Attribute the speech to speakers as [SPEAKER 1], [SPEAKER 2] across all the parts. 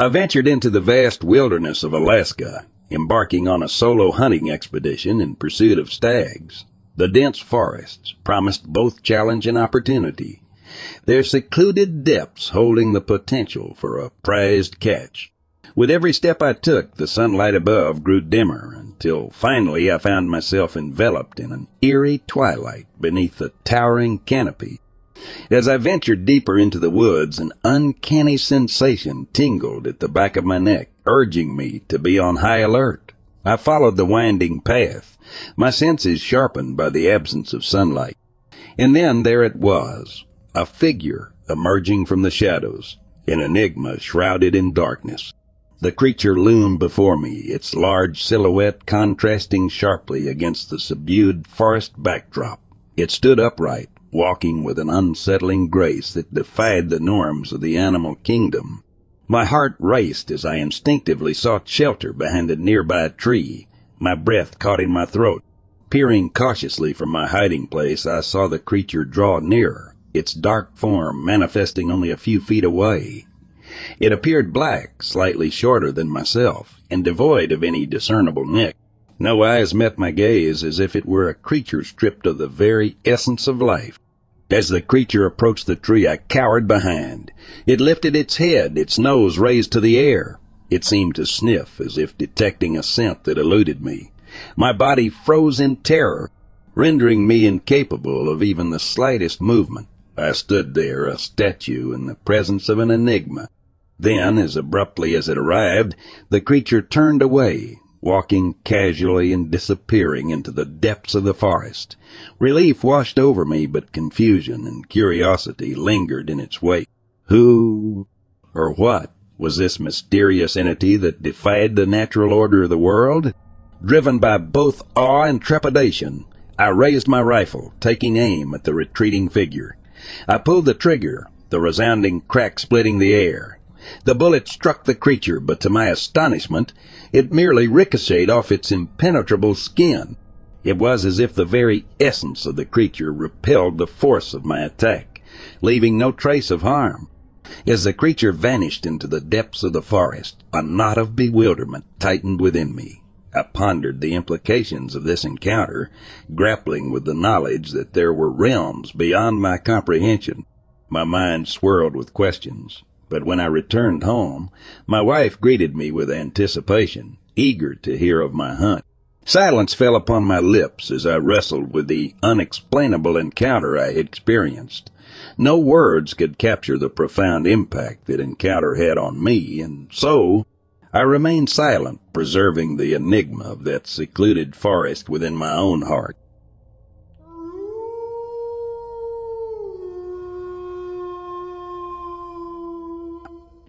[SPEAKER 1] I ventured into the vast wilderness of Alaska, embarking on a solo hunting expedition in pursuit of stags. The dense forests promised both challenge and opportunity, their secluded depths holding the potential for a prized catch. With every step I took, the sunlight above grew dimmer until finally I found myself enveloped in an eerie twilight beneath a towering canopy as I ventured deeper into the woods, an uncanny sensation tingled at the back of my neck, urging me to be on high alert. I followed the winding path, my senses sharpened by the absence of sunlight. And then there it was, a figure emerging from the shadows, an enigma shrouded in darkness. The creature loomed before me, its large silhouette contrasting sharply against the subdued forest backdrop. It stood upright, walking with an unsettling grace that defied the norms of the animal kingdom. My heart raced as I instinctively sought shelter behind a nearby tree, my breath caught in my throat. Peering cautiously from my hiding place, I saw the creature draw nearer, its dark form manifesting only a few feet away. It appeared black, slightly shorter than myself, and devoid of any discernible neck. No eyes met my gaze as if it were a creature stripped of the very essence of life. As the creature approached the tree, I cowered behind. It lifted its head, its nose raised to the air. It seemed to sniff as if detecting a scent that eluded me. My body froze in terror, rendering me incapable of even the slightest movement. I stood there, a statue in the presence of an enigma. Then, as abruptly as it arrived, the creature turned away, walking casually and disappearing into the depths of the forest. Relief washed over me, but confusion and curiosity lingered in its wake. Who or what was this mysterious entity that defied the natural order of the world? Driven by both awe and trepidation, I raised my rifle, taking aim at the retreating figure. I pulled the trigger, the resounding crack splitting the air. The bullet struck the creature, but to my astonishment, it merely ricocheted off its impenetrable skin. It was as if the very essence of the creature repelled the force of my attack, leaving no trace of harm. As the creature vanished into the depths of the forest, a knot of bewilderment tightened within me. I pondered the implications of this encounter, grappling with the knowledge that there were realms beyond my comprehension. My mind swirled with questions but when I returned home, my wife greeted me with anticipation, eager to hear of my hunt. Silence fell upon my lips as I wrestled with the unexplainable encounter I had experienced. No words could capture the profound impact that encounter had on me, and so I remained silent, preserving the enigma of that secluded forest within my own heart.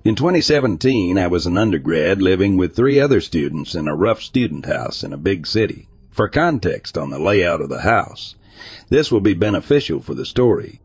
[SPEAKER 1] In 2017, I was an undergrad living with three other students in a rough student house in a big city. For context on the layout of the house, This will be beneficial for the story.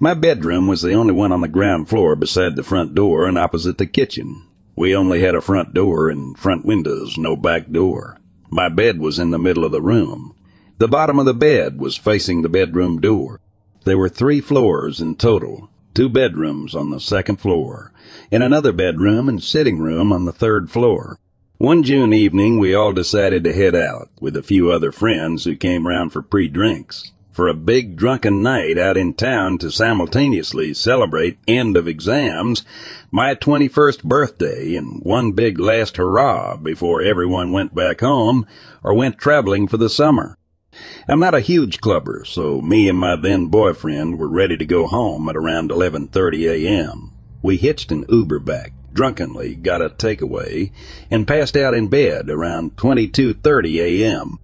[SPEAKER 1] My bedroom was the only one on the ground floor beside the front door and opposite the kitchen. We only had a front door and front windows, no back door. My bed was in the middle of the room. The bottom of the bed was facing the bedroom door. There were three floors in total, two bedrooms on the second floor, and another bedroom and sitting room on the third floor. One June evening, we all decided to head out with a few other friends who came round for pre-drinks for a big drunken night out in town to simultaneously celebrate end of exams, my 21st birthday, and one big last hurrah before everyone went back home or went traveling for the summer. I'm not a huge clubber, so me and my then boyfriend were ready to go home at around 11:30 a.m. We hitched an Uber back, drunkenly got a takeaway, and passed out in bed around 22:30 a.m.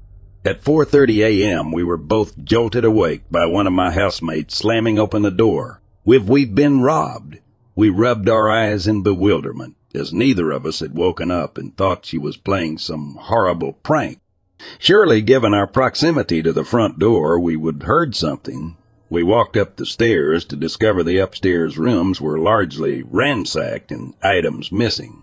[SPEAKER 1] At 4:30 a.m., we were both jolted awake by one of my housemates slamming open the door. We've we've been robbed. We rubbed our eyes in bewilderment, as neither of us had woken up and thought she was playing some horrible prank. Surely, given our proximity to the front door, we would heard something. We walked up the stairs to discover the upstairs rooms were largely ransacked and items missing.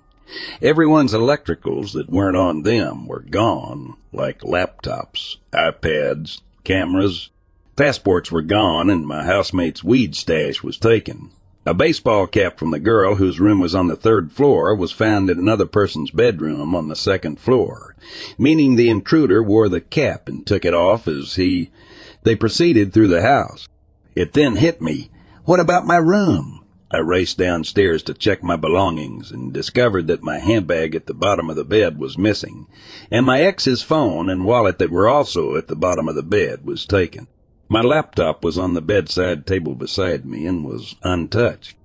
[SPEAKER 1] Everyone's electricals that weren't on them were gone, like laptops, iPads, cameras. Passports were gone and my housemate's weed stash was taken. A baseball cap from the girl whose room was on the third floor was found in another person's bedroom on the second floor, meaning the intruder wore the cap and took it off as he, they proceeded through the house. It then hit me. What about my room? I raced downstairs to check my belongings and discovered that my handbag at the bottom of the bed was missing, and my ex's phone and wallet that were also at the bottom of the bed was taken. My laptop was on the bedside table beside me and was untouched.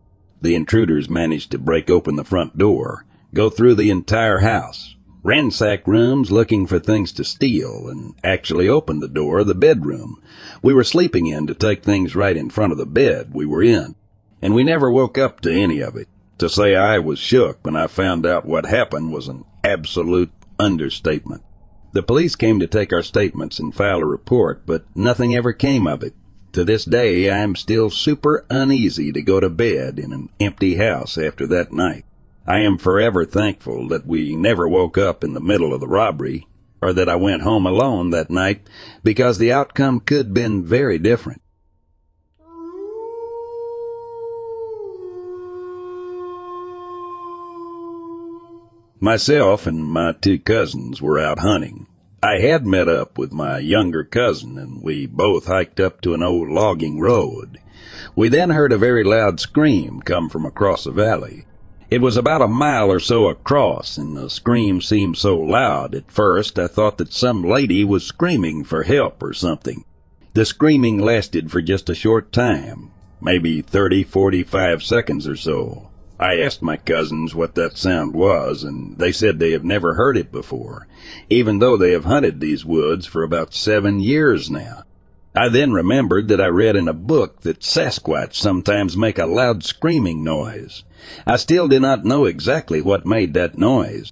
[SPEAKER 1] The intruders managed to break open the front door, go through the entire house, ransack rooms looking for things to steal, and actually opened the door of the bedroom we were sleeping in to take things right in front of the bed we were in. And we never woke up to any of it. To say I was shook when I found out what happened was an absolute understatement. The police came to take our statements and file a report, but nothing ever came of it. To this day, I am still super uneasy to go to bed in an empty house after that night. I am forever thankful that we never woke up in the middle of the robbery, or that I went home alone that night, because the outcome could have been very different. Myself and my two cousins were out hunting. I had met up with my younger cousin and we both hiked up to an old logging road. We then heard a very loud scream come from across the valley. It was about a mile or so across, and the scream seemed so loud at first I thought that some lady was screaming for help or something. The screaming lasted for just a short time, maybe thirty, forty-five seconds or so. I asked my cousins what that sound was, and they said they have never heard it before, even though they have hunted these woods for about seven years now. I then remembered that I read in a book that Sasquatch sometimes make a loud screaming noise. I still do not know exactly what made that noise.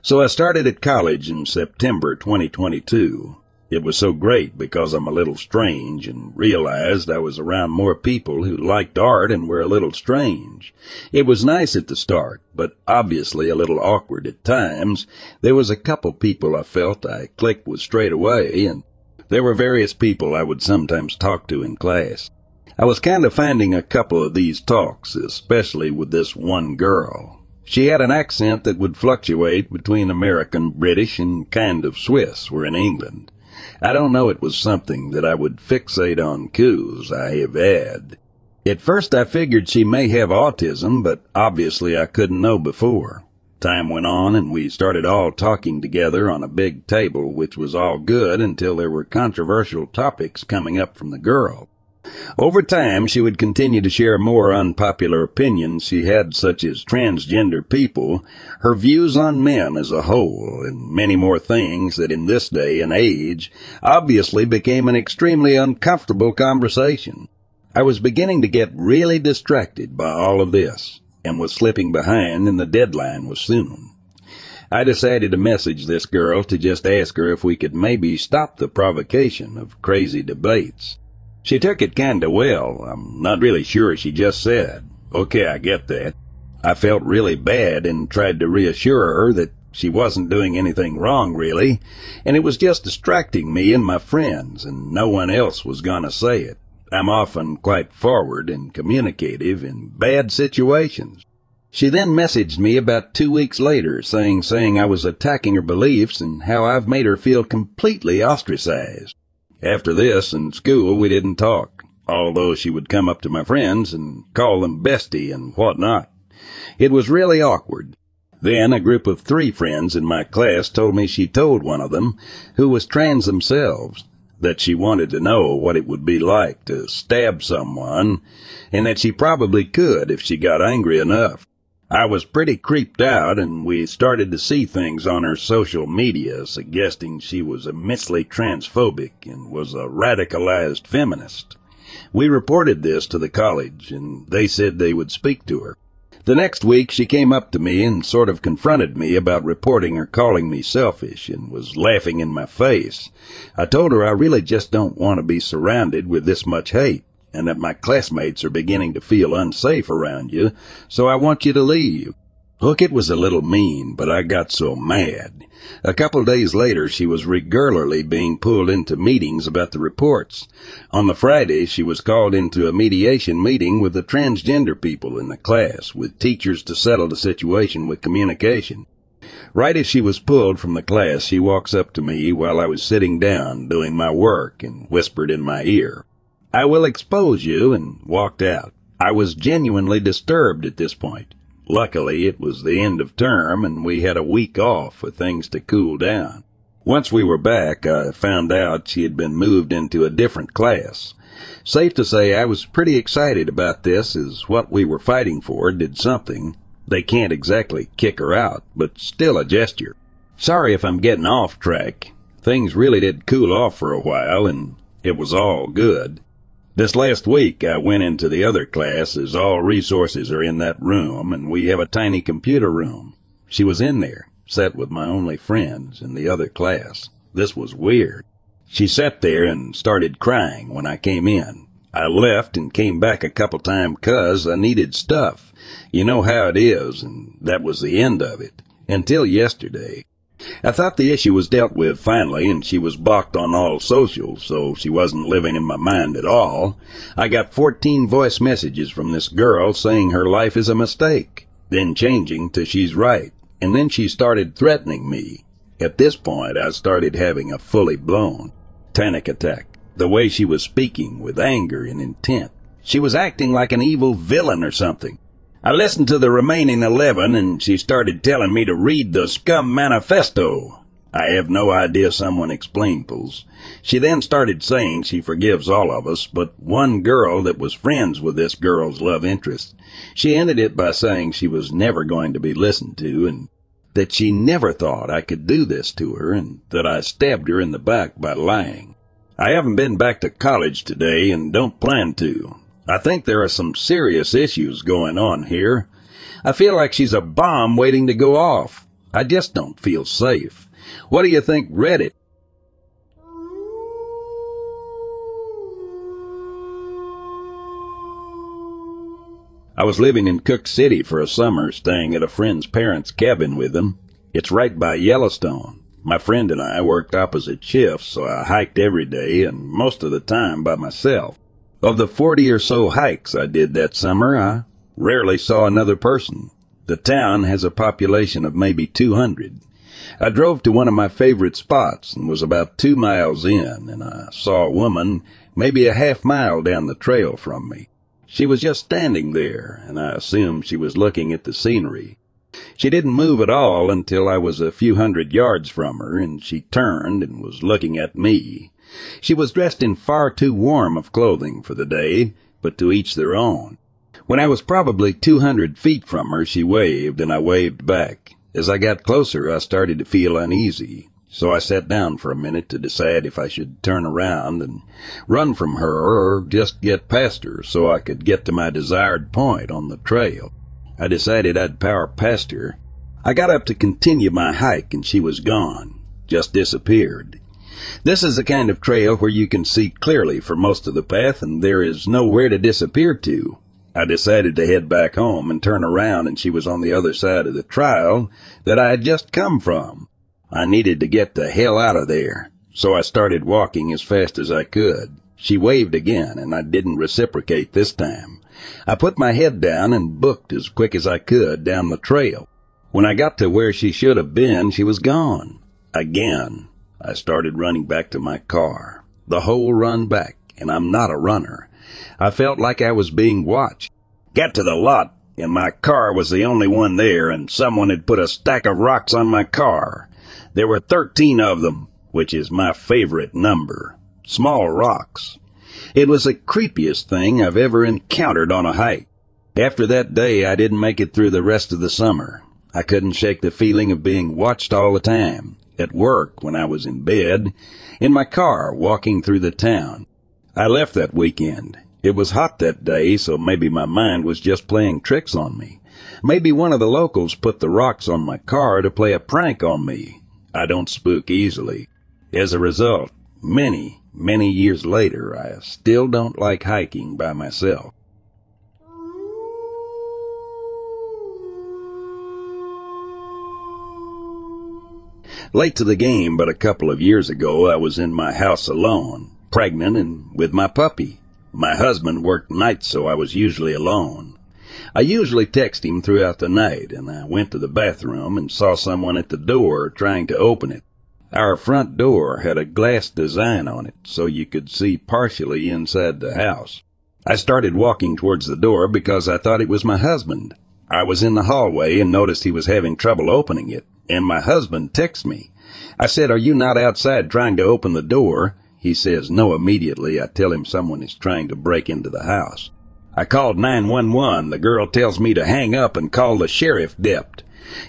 [SPEAKER 1] So I started at college in September 2022. It was so great because I'm a little strange and realized I was around more people who liked art and were a little strange. It was nice at the start, but obviously a little awkward at times. There was a couple people I felt I clicked with straight away, and there were various people I would sometimes talk to in class. I was kind of finding a couple of these talks, especially with this one girl. She had an accent that would fluctuate between American, British, and kind of Swiss, we're in England. I don't know it was something that I would fixate on coups I have had. At first I figured she may have autism, but obviously I couldn't know before. Time went on and we started all talking together on a big table, which was all good until there were controversial topics coming up from the girl. Over time, she would continue to share more unpopular opinions she had, such as transgender people, her views on men as a whole, and many more things that in this day and age obviously became an extremely uncomfortable conversation. I was beginning to get really distracted by all of this. and was slipping behind and the deadline was soon. I decided to message this girl to just ask her if we could maybe stop the provocation of crazy debates. She took it kinda well. I'm not really sure she just said, okay, I get that. I felt really bad and tried to reassure her that she wasn't doing anything wrong really, and it was just distracting me and my friends, and no one else was gonna say it. I'm often quite forward and communicative in bad situations. She then messaged me about two weeks later saying, saying I was attacking her beliefs and how I've made her feel completely ostracized. After this, in school, we didn't talk, although she would come up to my friends and call them bestie and whatnot. It was really awkward. Then a group of three friends in my class told me she told one of them, who was trans themselves, that she wanted to know what it would be like to stab someone, and that she probably could if she got angry enough. I was pretty creeped out, and we started to see things on her social media suggesting she was immensely transphobic and was a radicalized feminist. We reported this to the college, and they said they would speak to her. The next week she came up to me and sort of confronted me about reporting her calling me selfish and was laughing in my face. I told her I really just don't want to be surrounded with this much hate and that my classmates are beginning to feel unsafe around you, so I want you to leave. Look, it was a little mean, but I got so mad. A couple days later, she was regularly being pulled into meetings about the reports. On the Friday, she was called into a mediation meeting with the transgender people in the class, with teachers to settle the situation with communication. Right as she was pulled from the class, she walks up to me while I was sitting down doing my work and whispered in my ear, I will expose you, and walked out. I was genuinely disturbed at this point. Luckily, it was the end of term, and we had a week off for things to cool down. Once we were back, I found out she had been moved into a different class. Safe to say, I was pretty excited about this, as what we were fighting for did something. They can't exactly kick her out, but still a gesture. Sorry if I'm getting off track. Things really did cool off for a while, and it was all good. This last week, I went into the other class as all resources are in that room, and we have a tiny computer room. She was in there, sat with my only friends in the other class. This was weird. She sat there and started crying when I came in. I left and came back a couple times 'cause I needed stuff. You know how it is, and that was the end of it. Until yesterday. I thought the issue was dealt with finally, and she was blocked on all socials, so she wasn't living in my mind at all. I got 14 voice messages from this girl saying her life is a mistake, then changing to she's right, and then she started threatening me. At this point, I started having a fully blown panic attack. The way she was speaking with anger and intent. She was acting like an evil villain or something. I listened to the remaining eleven and she started telling me to read the Scum Manifesto. I have no idea someone explained explains. She then started saying she forgives all of us, but one girl that was friends with this girl's love interest. She ended it by saying she was never going to be listened to and that she never thought I could do this to her and that I stabbed her in the back by lying. I haven't been back to college today and don't plan to. I think there are some serious issues going on here. I feel like she's a bomb waiting to go off. I just don't feel safe. What do you think Reddit? I was living in Cooke City for a summer, staying at a friend's parents' cabin with them. It's right by Yellowstone. My friend and I worked opposite shifts, so I hiked every day and most of the time by myself. Of the forty or so hikes I did that summer, I rarely saw another person. The town has a population of maybe 200. I drove to one of my favorite spots and was about two miles in, and I saw a woman maybe a half mile down the trail from me. She was just standing there, and I assumed she was looking at the scenery. She didn't move at all until I was a few hundred yards from her, and she turned and was looking at me. She was dressed in far too warm of clothing for the day, but to each their own. When I was probably two hundred feet from her, she waved, and I waved back. As I got closer, I started to feel uneasy, so I sat down for a minute to decide if I should turn around and run from her or just get past her so I could get to my desired point on the trail. I decided I'd power past her. I got up to continue my hike and she was gone. Just disappeared. This is the kind of trail where you can see clearly for most of the path and there is nowhere to disappear to. I decided to head back home and turn around and she was on the other side of the trail that I had just come from. I needed to get the hell out of there, so I started walking as fast as I could. She waved again and I didn't reciprocate this time. I put my head down and booked as quick as I could down the trail. When I got to where she should have been, she was gone. Again, I started running back to my car. The whole run back, and I'm not a runner. I felt like I was being watched. Got to the lot, and my car was the only one there, and someone had put a stack of rocks on my car. There were thirteen of them, which is my favorite number. Small rocks. It was the creepiest thing I've ever encountered on a hike. After that day, I didn't make it through the rest of the summer. I couldn't shake the feeling of being watched all the time. At work, when I was in bed, in my car, walking through the town. I left that weekend. It was hot that day, so maybe my mind was just playing tricks on me. Maybe one of the locals put the rocks on my car to play a prank on me. I don't spook easily. As a result, many, many years later, I still don't like hiking by myself. Late to the game, but a couple of years ago, I was in my house alone, pregnant and with my puppy. My husband worked nights, so I was usually alone. I usually text him throughout the night, and I went to the bathroom and saw someone at the door trying to open it. Our front door had a glass design on it, so you could see partially inside the house. I started walking towards the door because I thought it was my husband. I was in the hallway and noticed he was having trouble opening it, and my husband texts me. I said, Are you not outside trying to open the door? He says no immediately. I tell him someone is trying to break into the house. I called 911. The girl tells me to hang up and call the sheriff dept.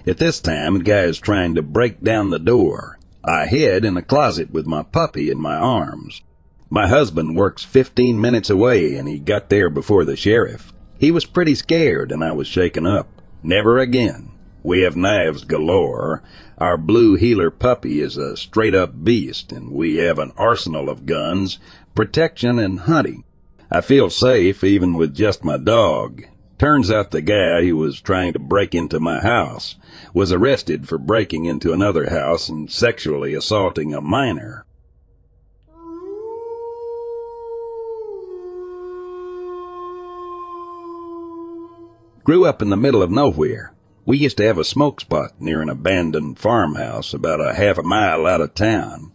[SPEAKER 1] At this time, the guy is trying to break down the door. I hid in a closet with my puppy in my arms. My husband works 15 minutes away and he got there before the sheriff. He was pretty scared and I was shaken up. Never again. We have knives galore. Our blue heeler puppy is a straight up beast and we have an arsenal of guns, protection and hunting. I feel safe even with just my dog. Turns out the guy who was trying to break into my house was arrested for breaking into another house and sexually assaulting a minor. Grew up in the middle of nowhere. We used to have a smoke spot near an abandoned farmhouse about a half a mile out of town.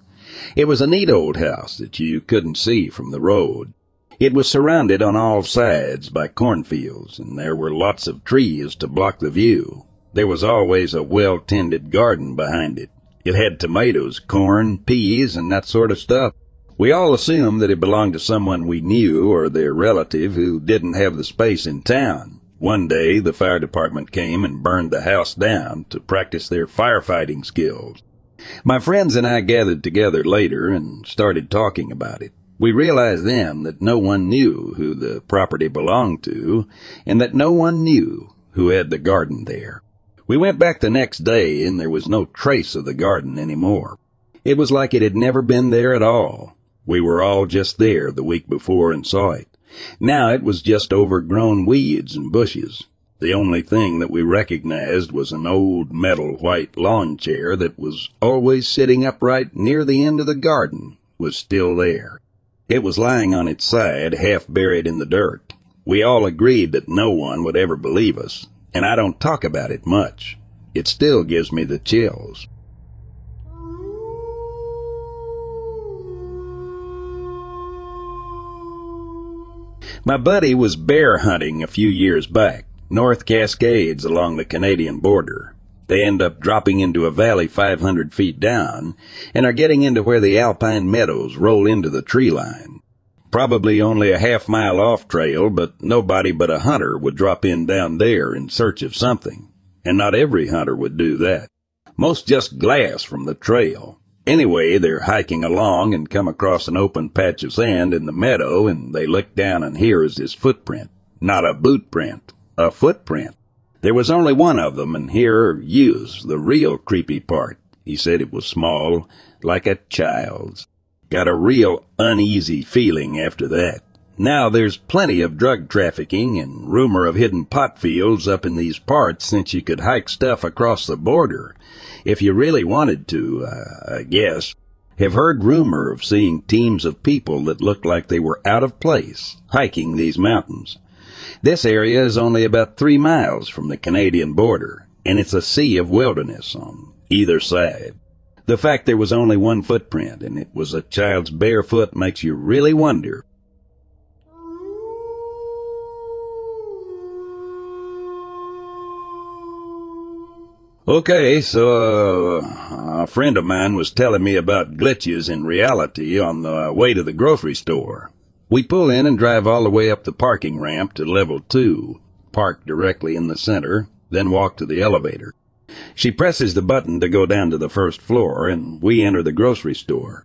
[SPEAKER 1] It was a neat old house that you couldn't see from the road. It was surrounded on all sides by cornfields, and there were lots of trees to block the view. There was always a well-tended garden behind it. It had tomatoes, corn, peas, and that sort of stuff. We all assumed that it belonged to someone we knew or their relative who didn't have the space in town. One day, the fire department came and burned the house down to practice their firefighting skills. My friends and I gathered together later and started talking about it. We realized then that no one knew who the property belonged to, and that no one knew who had the garden there. We went back the next day, and there was no trace of the garden anymore. It was like it had never been there at all. We were all just there the week before and saw it. Now it was just overgrown weeds and bushes. The only thing that we recognized was an old metal white lawn chair that was always sitting upright near the end of the garden was still there. It was lying on its side, half buried in the dirt. We all agreed that no one would ever believe us, and I don't talk about it much. It still gives me the chills. My buddy was bear hunting a few years back, North Cascades along the Canadian border. They end up dropping into a valley 500 feet down and are getting into where the alpine meadows roll into the tree line. Probably only a half mile off trail, but nobody but a hunter would drop in down there in search of something. And not every hunter would do that. Most just glass from the trail. Anyway, they're hiking along and come across an open patch of sand in the meadow and they look down and here is his footprint. Not a boot print, a footprint. There was only one of them, and here you's the real creepy part. He said it was small, like a child's. Got a real uneasy feeling after that. Now there's plenty of drug trafficking and rumor of hidden pot fields up in these parts since you could hike stuff across the border. If you really wanted to, uh, I guess. Have heard rumor of seeing teams of people that looked like they were out of place hiking these mountains. This area is only about three miles from the Canadian border, and it's a sea of wilderness on either side. The fact there was only one footprint and it was a child's bare foot makes you really wonder Okay, so uh, a friend of mine was telling me about glitches in reality on the way to the grocery store. We pull in and drive all the way up the parking ramp to level two, park directly in the center, then walk to the elevator. She presses the button to go down to the first floor, and we enter the grocery store.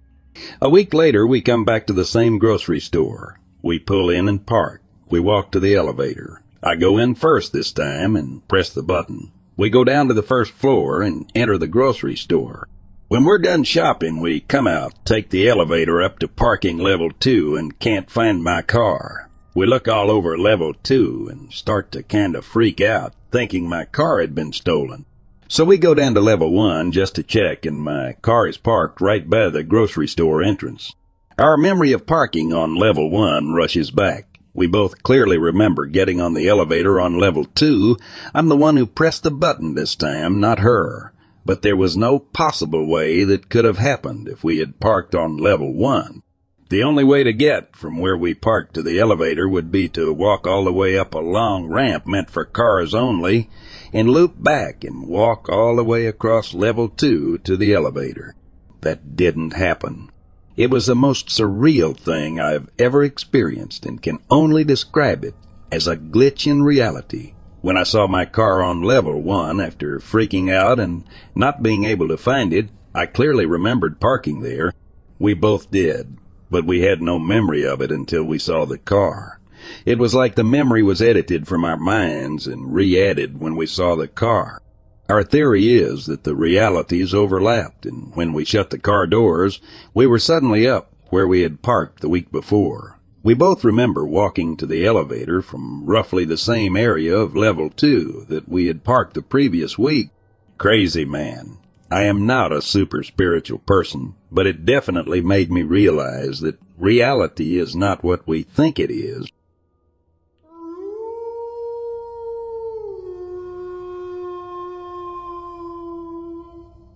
[SPEAKER 1] A week later, we come back to the same grocery store. We pull in and park. We walk to the elevator. I go in first this time and press the button. We go down to the first floor and enter the grocery store. When we're done shopping, we come out, take the elevator up to parking level two and can't find my car. We look all over level two and start to kind of freak out, thinking my car had been stolen. So we go down to level one just to check and my car is parked right by the grocery store entrance. Our memory of parking on level one rushes back. We both clearly remember getting on the elevator on level two. I'm the one who pressed the button this time, not her. But there was no possible way that could have happened if we had parked on level one. The only way to get from where we parked to the elevator would be to walk all the way up a long ramp meant for cars only and loop back and walk all the way across level two to the elevator. That didn't happen. It was the most surreal thing I've ever experienced and can only describe it as a glitch in reality. When I saw my car on level one after freaking out and not being able to find it, I clearly remembered parking there. We both did, but we had no memory of it until we saw the car. It was like the memory was edited from our minds and re-added when we saw the car. Our theory is that the realities overlapped, and when we shut the car doors, we were suddenly up where we had parked the week before. We both remember walking to the elevator from roughly the same area of level two that we had parked the previous week. Crazy man. I am not a super spiritual person, but it definitely made me realize that reality is not what we think it is.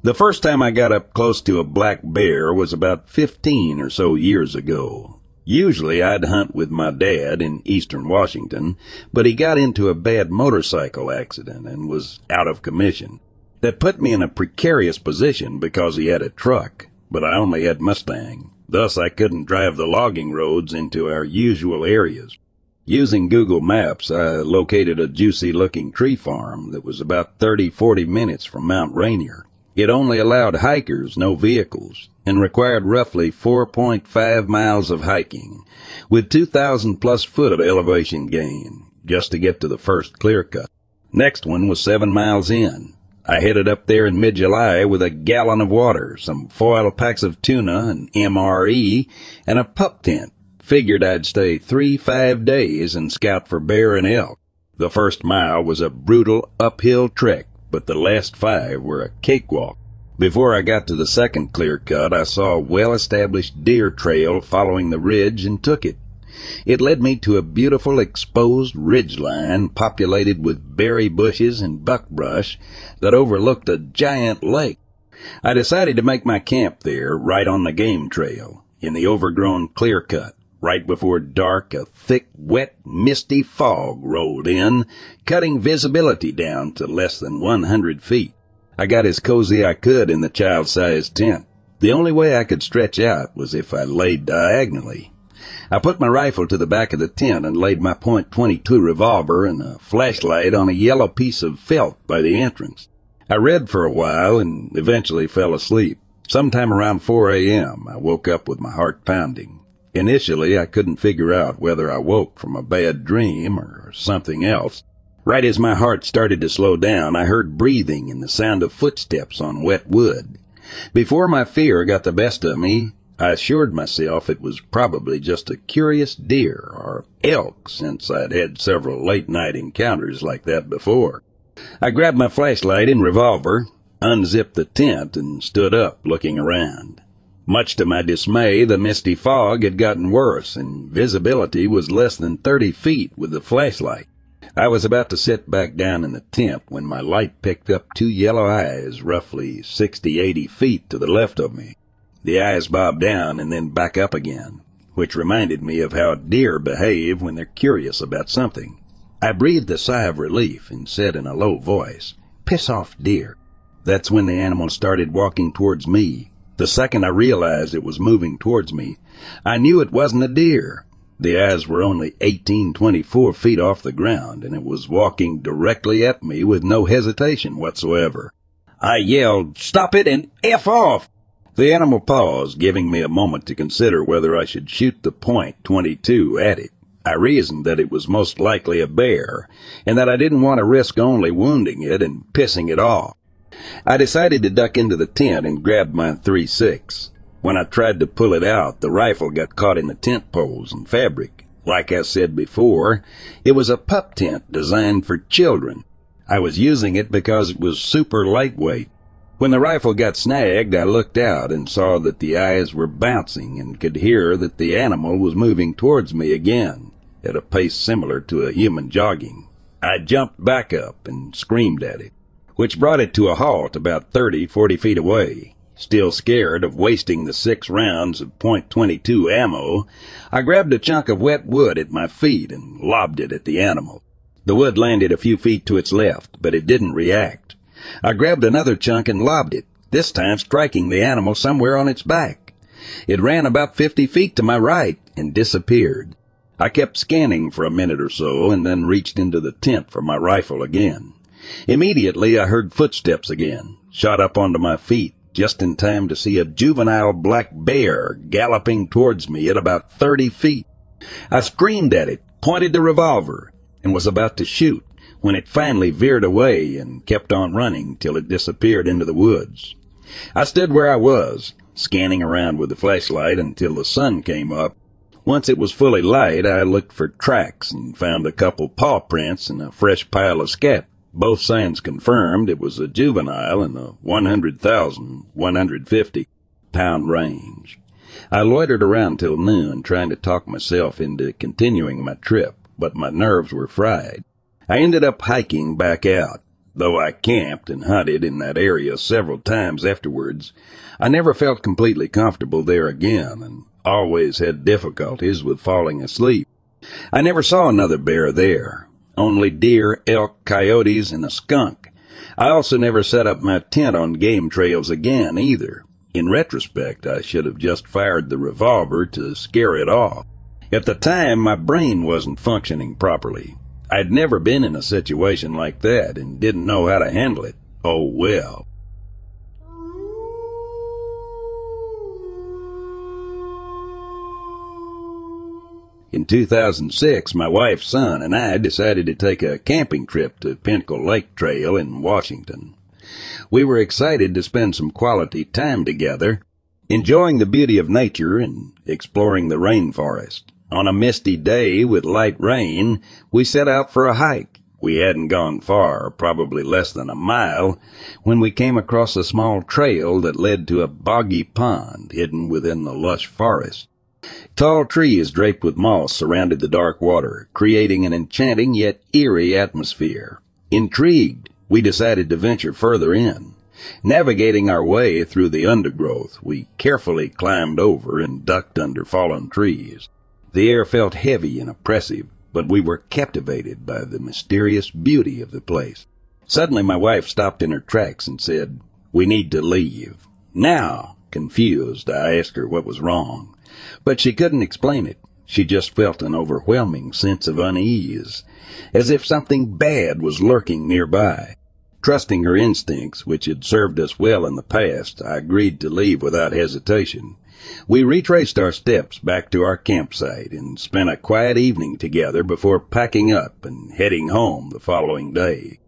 [SPEAKER 1] The first time I got up close to a black bear was about 15 or so years ago. Usually I'd hunt with my dad in eastern Washington, but he got into a bad motorcycle accident and was out of commission. That put me in a precarious position because he had a truck, but I only had Mustang. Thus I couldn't drive the logging roads into our usual areas. Using Google Maps, I located a juicy looking tree farm that was about 30, 40 minutes from Mount Rainier. It only allowed hikers, no vehicles, and required roughly 4.5 miles of hiking, with 2,000 plus foot of elevation gain, just to get to the first clear cut. Next one was seven miles in. I headed up there in mid-July with a gallon of water, some foil packs of tuna, an MRE, and a pup tent. Figured I'd stay three, five days and scout for bear and elk. The first mile was a brutal uphill trek but the last five were a cakewalk. Before I got to the second clear cut, I saw a well-established deer trail following the ridge and took it. It led me to a beautiful exposed ridge line populated with berry bushes and buckbrush that overlooked a giant lake. I decided to make my camp there, right on the game trail, in the overgrown clear cut. Right before dark, a thick, wet, misty fog rolled in, cutting visibility down to less than 100 feet. I got as cozy I could in the child-sized tent. The only way I could stretch out was if I laid diagonally. I put my rifle to the back of the tent and laid my .22 revolver and a flashlight on a yellow piece of felt by the entrance. I read for a while and eventually fell asleep. Sometime around 4 a.m., I woke up with my heart pounding. Initially, I couldn't figure out whether I woke from a bad dream or something else. Right as my heart started to slow down, I heard breathing and the sound of footsteps on wet wood. Before my fear got the best of me, I assured myself it was probably just a curious deer or elk since I'd had several late night encounters like that before. I grabbed my flashlight and revolver, unzipped the tent, and stood up looking around. Much to my dismay, the misty fog had gotten worse and visibility was less than 30 feet with the flashlight. I was about to sit back down in the tent when my light picked up two yellow eyes roughly 60, 80 feet to the left of me. The eyes bobbed down and then back up again, which reminded me of how deer behave when they're curious about something. I breathed a sigh of relief and said in a low voice, Piss off, deer. That's when the animal started walking towards me. The second I realized it was moving towards me, I knew it wasn't a deer. The eyes were only eighteen, twenty-four feet off the ground, and it was walking directly at me with no hesitation whatsoever. I yelled, Stop it and F off! The animal paused, giving me a moment to consider whether I should shoot the point 22 at it. I reasoned that it was most likely a bear, and that I didn't want to risk only wounding it and pissing it off. I decided to duck into the tent and grabbed my 3-6. When I tried to pull it out, the rifle got caught in the tent poles and fabric. Like I said before, it was a pup tent designed for children. I was using it because it was super lightweight when the rifle got snagged, I looked out and saw that the eyes were bouncing and could hear that the animal was moving towards me again at a pace similar to a human jogging. I jumped back up and screamed at it, which brought it to a halt about thirty, forty feet away. Still scared of wasting the six rounds of .22 ammo, I grabbed a chunk of wet wood at my feet and lobbed it at the animal. The wood landed a few feet to its left, but it didn't react. I grabbed another chunk and lobbed it, this time striking the animal somewhere on its back. It ran about fifty feet to my right and disappeared. I kept scanning for a minute or so and then reached into the tent for my rifle again. Immediately I heard footsteps again, shot up onto my feet, just in time to see a juvenile black bear galloping towards me at about thirty feet. I screamed at it, pointed the revolver, and was about to shoot when it finally veered away and kept on running till it disappeared into the woods. I stood where I was, scanning around with the flashlight until the sun came up. Once it was fully light, I looked for tracks and found a couple paw prints and a fresh pile of scat. Both signs confirmed it was a juvenile in the 100,000, 150 pound range. I loitered around till noon trying to talk myself into continuing my trip, but my nerves were fried. I ended up hiking back out. Though I camped and hunted in that area several times afterwards, I never felt completely comfortable there again and always had difficulties with falling asleep. I never saw another bear there, only deer, elk, coyotes, and a skunk. I also never set up my tent on game trails again either. In retrospect, I should have just fired the revolver to scare it off. At the time, my brain wasn't functioning properly. I'd never been in a situation like that and didn't know how to handle it. Oh well. In 2006, my wife's son, and I decided to take a camping trip to Pinnacle Lake Trail in Washington. We were excited to spend some quality time together, enjoying the beauty of nature and exploring the rainforest. On a misty day with light rain, we set out for a hike. We hadn't gone far, probably less than a mile, when we came across a small trail that led to a boggy pond hidden within the lush forest. Tall trees draped with moss surrounded the dark water, creating an enchanting yet eerie atmosphere. Intrigued, we decided to venture further in. Navigating our way through the undergrowth, we carefully climbed over and ducked under fallen trees. The air felt heavy and oppressive, but we were captivated by the mysterious beauty of the place. Suddenly my wife stopped in her tracks and said, We need to leave. Now, confused, I asked her what was wrong, but she couldn't explain it. She just felt an overwhelming sense of unease, as if something bad was lurking nearby. Trusting her instincts, which had served us well in the past, I agreed to leave without hesitation. We retraced our steps back to our campsite and spent a quiet evening together before packing up and heading home the following day.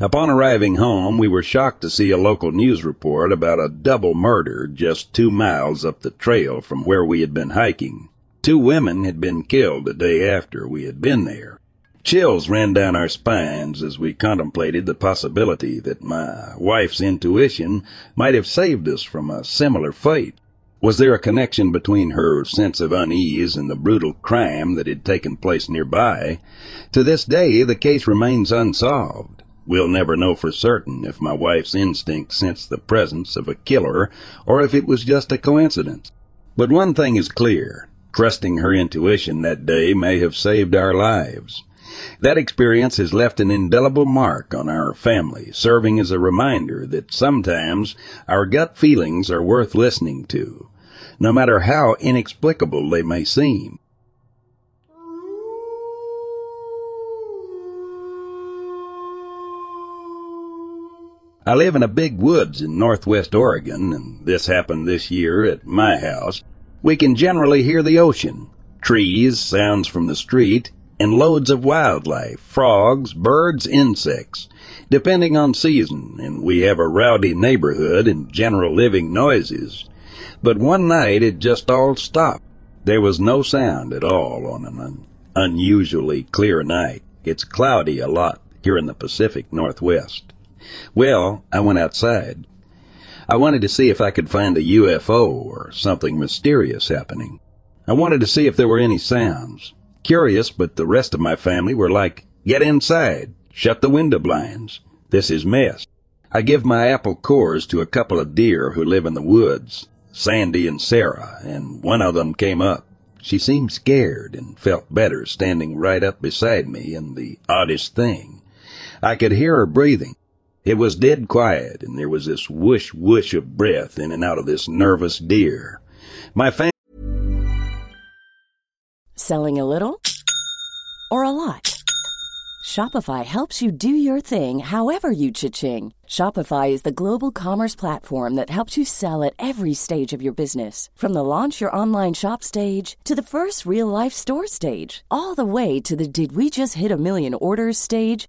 [SPEAKER 1] Upon arriving home, we were shocked to see a local news report about a double murder just two miles up the trail from where we had been hiking. Two women had been killed the day after we had been there. Chills ran down our spines as we contemplated the possibility that my wife's intuition might have saved us from a similar fate. Was there a connection between her sense of unease and the brutal crime that had taken place nearby? To this day, the case remains unsolved. We'll never know for certain if my wife's instinct sensed the presence of a killer or if it was just a coincidence. But one thing is clear. Trusting her intuition that day may have saved our lives. That experience has left an indelible mark on our family, serving as a reminder that sometimes our gut feelings are worth listening to, no matter how inexplicable they may seem. I live in a big woods in northwest Oregon, and this happened this year at my house. We can generally hear the ocean, trees, sounds from the street, and loads of wildlife, frogs, birds, insects, depending on season, and we have a rowdy neighborhood and general living noises. But one night it just all stopped. There was no sound at all on an un- unusually clear night. It's cloudy a lot here in the Pacific Northwest. Well, I went outside. I wanted to see if I could find a UFO or something mysterious happening. I wanted to see if there were any sounds. Curious, but the rest of my family were like, get inside, shut the window blinds. This is mess. I give my apple cores to a couple of deer who live in the woods, Sandy and Sarah, and one of them came up. She seemed scared and felt better standing right up beside me, and the oddest thing, I could hear her breathing. It was dead quiet, and there was this whoosh whoosh of breath in and out of this nervous deer. My
[SPEAKER 2] Selling a little or a lot? Shopify helps you do your thing however you cha-ching. Shopify is the global commerce platform that helps you sell at every stage of your business. From the launch your online shop stage to the first real life store stage, all the way to the did we just hit a million orders stage.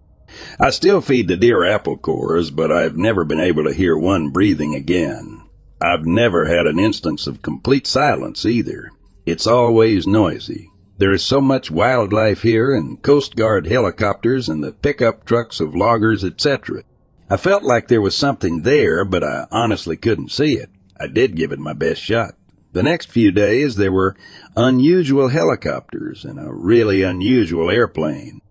[SPEAKER 1] I still feed the deer apple cores, but I've never been able to hear one breathing again. I've never had an instance of complete silence either. It's always noisy. There is so much wildlife here and Coast Guard helicopters and the pickup trucks of loggers, etc. I felt like there was something there, but I honestly couldn't see it. I did give it my best shot. The next few days there were unusual helicopters and a really unusual airplane.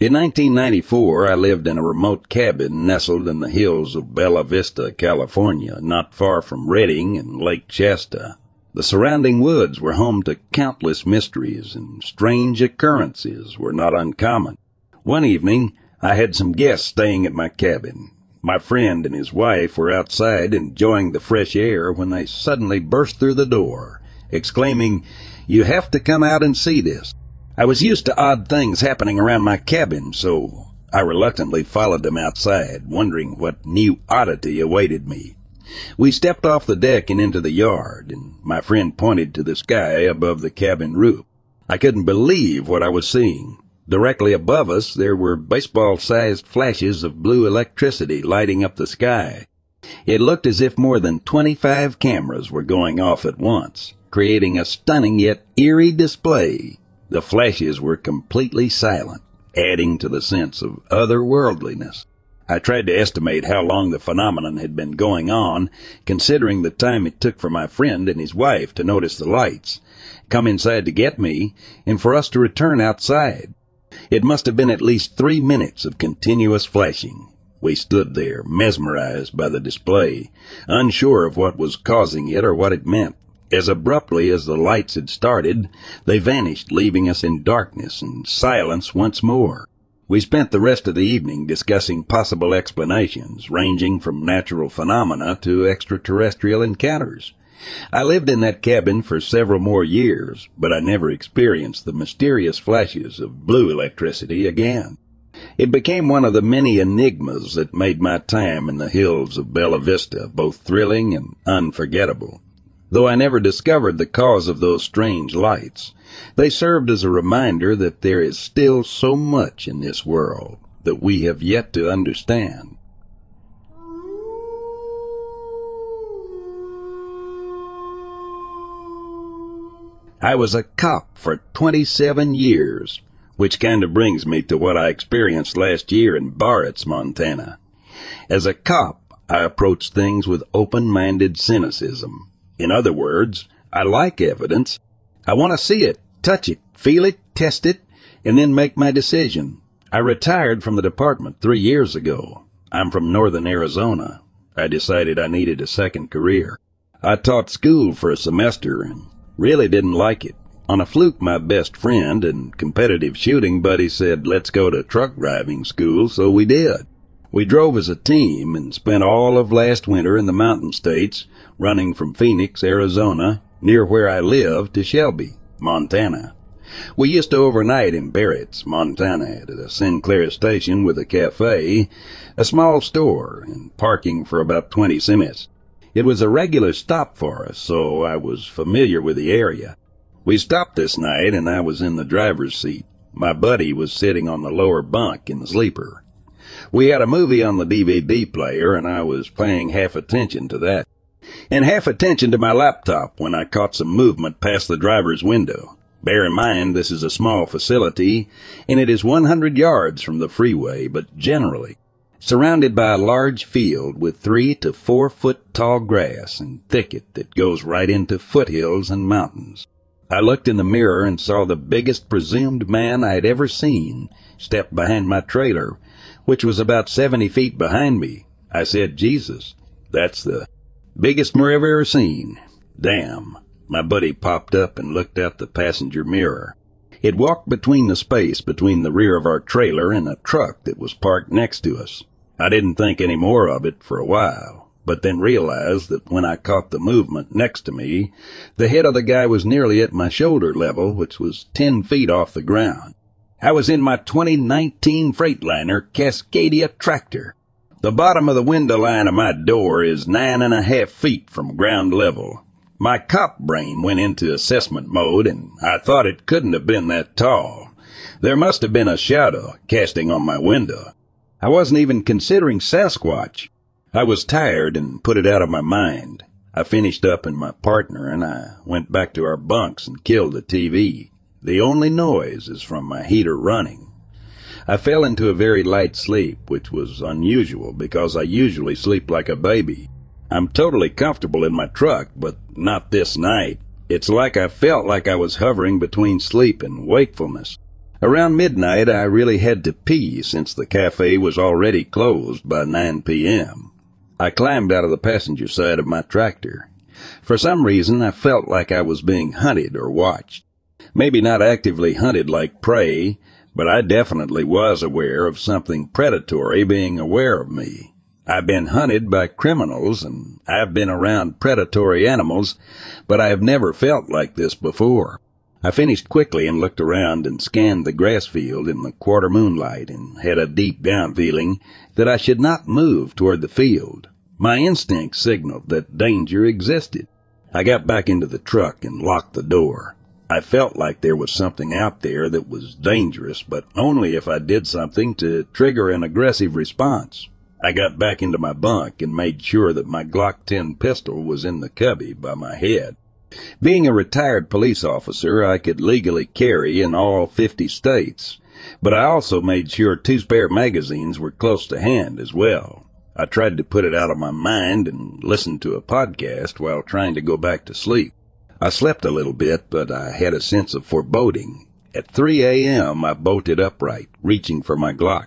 [SPEAKER 1] In 1994, I lived in a remote cabin nestled in the hills of Bella Vista, California, not far from Redding and Lake Shasta. The surrounding woods were home to countless mysteries, and strange occurrences were not uncommon. One evening, I had some guests staying at my cabin. My friend and his wife were outside enjoying the fresh air when they suddenly burst through the door, exclaiming, You have to come out and see this. I was used to odd things happening around my cabin, so I reluctantly followed them outside, wondering what new oddity awaited me. We stepped off the deck and into the yard, and my friend pointed to the sky above the cabin roof. I couldn't believe what I was seeing. Directly above us, there were baseball-sized flashes of blue electricity lighting up the sky. It looked as if more than 25 cameras were going off at once, creating a stunning yet eerie display the flashes were completely silent, adding to the sense of otherworldliness. I tried to estimate how long the phenomenon had been going on, considering the time it took for my friend and his wife to notice the lights, come inside to get me, and for us to return outside. It must have been at least three minutes of continuous flashing. We stood there, mesmerized by the display, unsure of what was causing it or what it meant. As abruptly as the lights had started, they vanished, leaving us in darkness and silence once more. We spent the rest of the evening discussing possible explanations, ranging from natural phenomena to extraterrestrial encounters. I lived in that cabin for several more years, but I never experienced the mysterious flashes of blue electricity again. It became one of the many enigmas that made my time in the hills of Bella Vista both thrilling and unforgettable. Though I never discovered the cause of those strange lights, they served as a reminder that there is still so much in this world that we have yet to understand. I was a cop for 27 years, which kind of brings me to what I experienced last year in Barretts, Montana. As a cop, I approach things with open-minded cynicism. In other words, I like evidence. I want to see it, touch it, feel it, test it, and then make my decision. I retired from the department three years ago. I'm from northern Arizona. I decided I needed a second career. I taught school for a semester and really didn't like it. On a fluke, my best friend and competitive shooting buddy said, let's go to truck driving school, so we did. We drove as a team and spent all of last winter in the mountain states, running from Phoenix, Arizona, near where I live, to Shelby, Montana. We used to overnight in Barretts, Montana, at a Sinclair station with a cafe, a small store, and parking for about 20 cents. It was a regular stop for us, so I was familiar with the area. We stopped this night, and I was in the driver's seat. My buddy was sitting on the lower bunk in the sleeper. We had a movie on the DVD player, and I was paying half attention to that, and half attention to my laptop when I caught some movement past the driver's window. Bear in mind, this is a small facility, and it is 100 yards from the freeway, but generally surrounded by a large field with three to four foot tall grass and thicket that goes right into foothills and mountains. I looked in the mirror and saw the biggest presumed man I had ever seen step behind my trailer which was about 70 feet behind me. I said, Jesus, that's the biggest mirror I've ever seen. Damn. My buddy popped up and looked out the passenger mirror. It walked between the space between the rear of our trailer and a truck that was parked next to us. I didn't think any more of it for a while, but then realized that when I caught the movement next to me, the head of the guy was nearly at my shoulder level, which was ten feet off the ground. I was in my 2019 Freightliner Cascadia tractor. The bottom of the window line of my door is nine and a half feet from ground level. My cop brain went into assessment mode and I thought it couldn't have been that tall. There must have been a shadow casting on my window. I wasn't even considering Sasquatch. I was tired and put it out of my mind. I finished up and my partner and I went back to our bunks and killed the TV. The only noise is from my heater running. I fell into a very light sleep, which was unusual because I usually sleep like a baby. I'm totally comfortable in my truck, but not this night. It's like I felt like I was hovering between sleep and wakefulness. Around midnight, I really had to pee since the cafe was already closed by 9 p.m. I climbed out of the passenger side of my tractor. For some reason, I felt like I was being hunted or watched. Maybe not actively hunted like prey, but I definitely was aware of something predatory being aware of me. I've been hunted by criminals and I've been around predatory animals, but I have never felt like this before. I finished quickly and looked around and scanned the grass field in the quarter moonlight and had a deep down feeling that I should not move toward the field. My instinct signaled that danger existed. I got back into the truck and locked the door. I felt like there was something out there that was dangerous, but only if I did something to trigger an aggressive response. I got back into my bunk and made sure that my Glock 10 pistol was in the cubby by my head. Being a retired police officer, I could legally carry in all 50 states, but I also made sure two spare magazines were close to hand as well. I tried to put it out of my mind and listen to a podcast while trying to go back to sleep. I slept a little bit, but I had a sense of foreboding. At 3 a.m., I bolted upright, reaching for my Glock.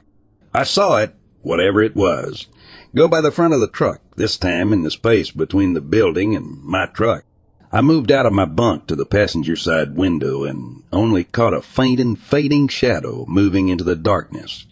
[SPEAKER 1] I saw it, whatever it was, go by the front of the truck, this time in the space between the building and my truck. I moved out of my bunk to the passenger side window and only caught a faint and fading shadow moving into the darkness.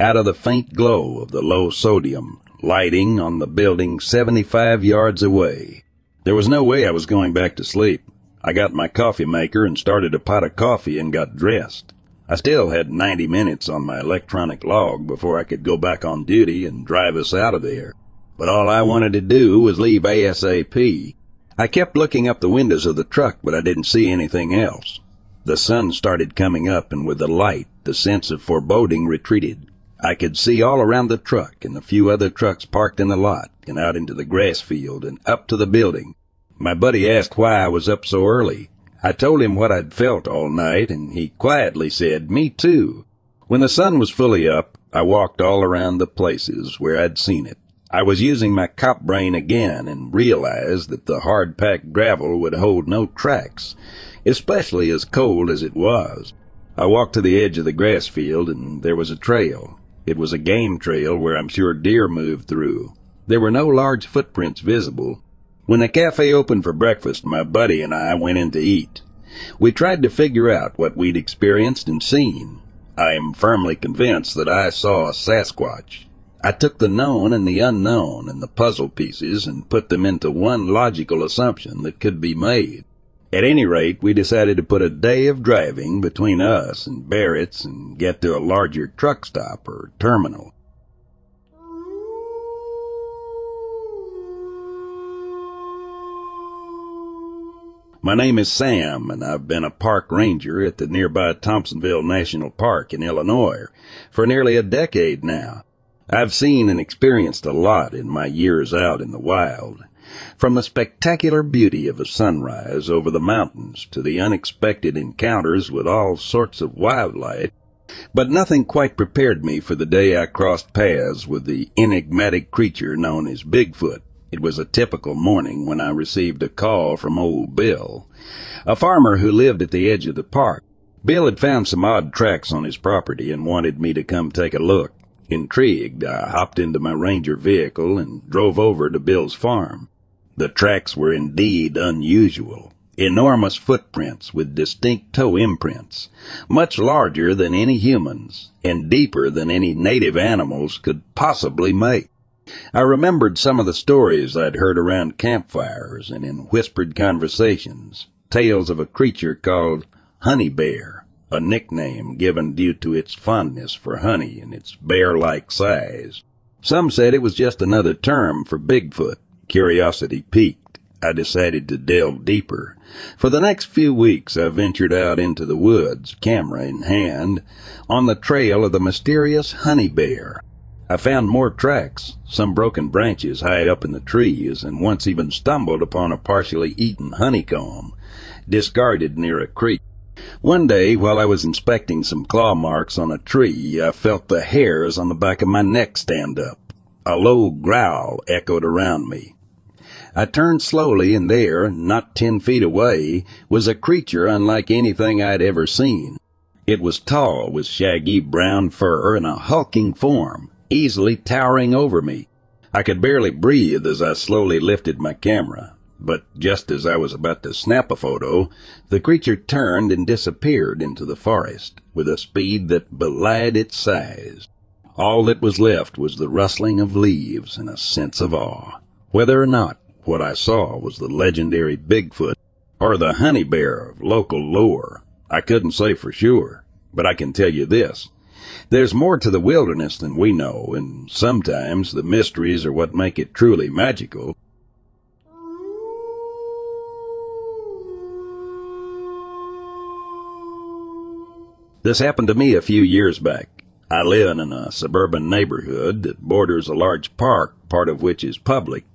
[SPEAKER 1] Out of the faint glow of the low sodium lighting on the building 75 yards away. There was no way I was going back to sleep. I got my coffee maker and started a pot of coffee and got dressed. I still had 90 minutes on my electronic log before I could go back on duty and drive us out of there. But all I wanted to do was leave ASAP. I kept looking up the windows of the truck, but I didn't see anything else. The sun started coming up, and with the light, the sense of foreboding retreated. I could see all around the truck and the few other trucks parked in the lot and out into the grass field and up to the building. My buddy asked why I was up so early. I told him what I'd felt all night, and he quietly said, Me too. When the sun was fully up, I walked all around the places where I'd seen it. I was using my cop brain again and realized that the hard packed gravel would hold no tracks, especially as cold as it was. I walked to the edge of the grass field and there was a trail. It was a game trail where I'm sure deer moved through. There were no large footprints visible. When the cafe opened for breakfast, my buddy and I went in to eat. We tried to figure out what we'd experienced and seen. I am firmly convinced that I saw a Sasquatch. I took the known and the unknown and the puzzle pieces and put them into one logical assumption that could be made. At any rate, we decided to put a day of driving between us and Barrett's and get to a larger truck stop or terminal. My name is Sam, and I've been a park ranger at the nearby Thompsonville National Park in Illinois for nearly a decade now. I've seen and experienced a lot in my years out in the wild, from the spectacular beauty of a sunrise over the mountains to the unexpected encounters with all sorts of wildlife, but nothing quite prepared me for the day I crossed paths with the enigmatic creature known as Bigfoot. It was a typical morning when I received a call from old Bill, a farmer who lived at the edge of the park. Bill had found some odd tracks on his property and wanted me to come take a look. Intrigued, I hopped into my Ranger vehicle and drove over to Bill's farm. The tracks were indeed unusual. Enormous footprints with distinct toe imprints, much larger than any humans, and deeper than any native animals could possibly make. I remembered some of the stories I'd heard around campfires and in whispered conversations, tales of a creature called Honey Bear, a nickname given due to its fondness for honey and its bear-like size. Some said it was just another term for Bigfoot, Curiosity piqued. I decided to delve deeper. For the next few weeks, I ventured out into the woods, camera in hand, on the trail of the mysterious honey bear. I found more tracks, some broken branches high up in the trees, and once even stumbled upon a partially eaten honeycomb, discarded near a creek. One day, while I was inspecting some claw marks on a tree, I felt the hairs on the back of my neck stand up. A low growl echoed around me. I turned slowly, and there, not ten feet away, was a creature unlike anything I'd ever seen. It was tall, with shaggy brown fur and a hulking form, easily towering over me. I could barely breathe as I slowly lifted my camera, but just as I was about to snap a photo, the creature turned and disappeared into the forest with a speed that belied its size. All that was left was the rustling of leaves and a sense of awe. Whether or not what I saw was the legendary Bigfoot or the honey bear of local lore. I couldn't say for sure, but I can tell you this. There's more to the wilderness than we know, and sometimes the mysteries are what make it truly magical. This happened to me a few years back. I live in a suburban neighborhood that borders a large park, part of which is public,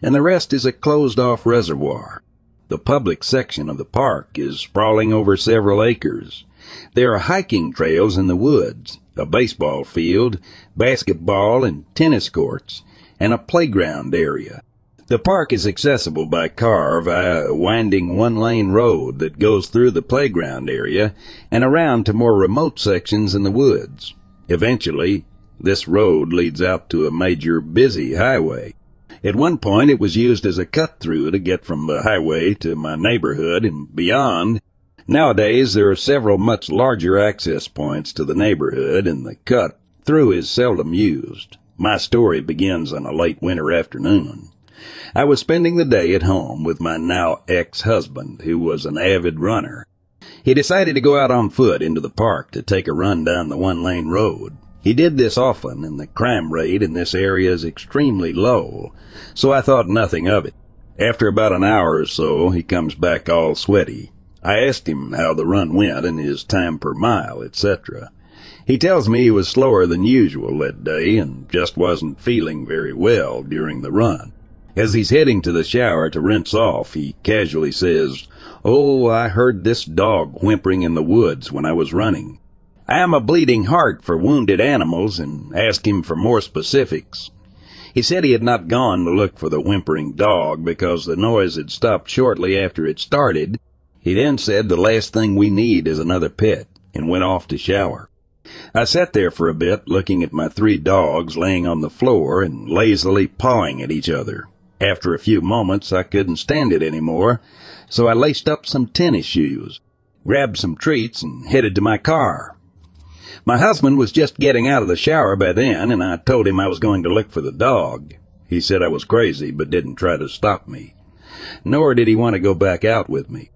[SPEAKER 1] and the rest is a closed off reservoir. The public section of the park is sprawling over several acres. There are hiking trails in the woods, a baseball field, basketball and tennis courts, and a playground area. The park is accessible by car via a winding one lane road that goes through the playground area and around to more remote sections in the woods. Eventually, This road leads out to a major busy highway. At one point it was used as a cut through to get from the highway to my neighborhood and beyond. Nowadays there are several much larger access points to the neighborhood and the cut through is seldom used. My story begins on a late winter afternoon. I was spending the day at home with my now ex-husband, who was an avid runner. He decided to go out on foot into the park to take a run down the one-lane road. He did this often, and the crime rate in this area is extremely low, so I thought nothing of it. After about an hour or so, he comes back all sweaty. I asked him how the run went and his time per mile, etc. He tells me he was slower than usual that day and just wasn't feeling very well during the run. As he's heading to the shower to rinse off, he casually says, Oh, I heard this dog whimpering in the woods when I was running. I am a bleeding heart for wounded animals and asked him for more specifics. He said he had not gone to look for the whimpering dog because the noise had stopped shortly after it started. He then said the last thing we need is another pet and went off to shower. I sat there for a bit looking at my three dogs laying on the floor and lazily pawing at each other. After a few moments I couldn't stand it any more, so I laced up some tennis shoes, grabbed some treats and headed to my car. My husband was just getting out of the shower by then, and I told him I was going to look for the dog. He said I was crazy, but didn't try to stop me. Nor did he want to go back out with me.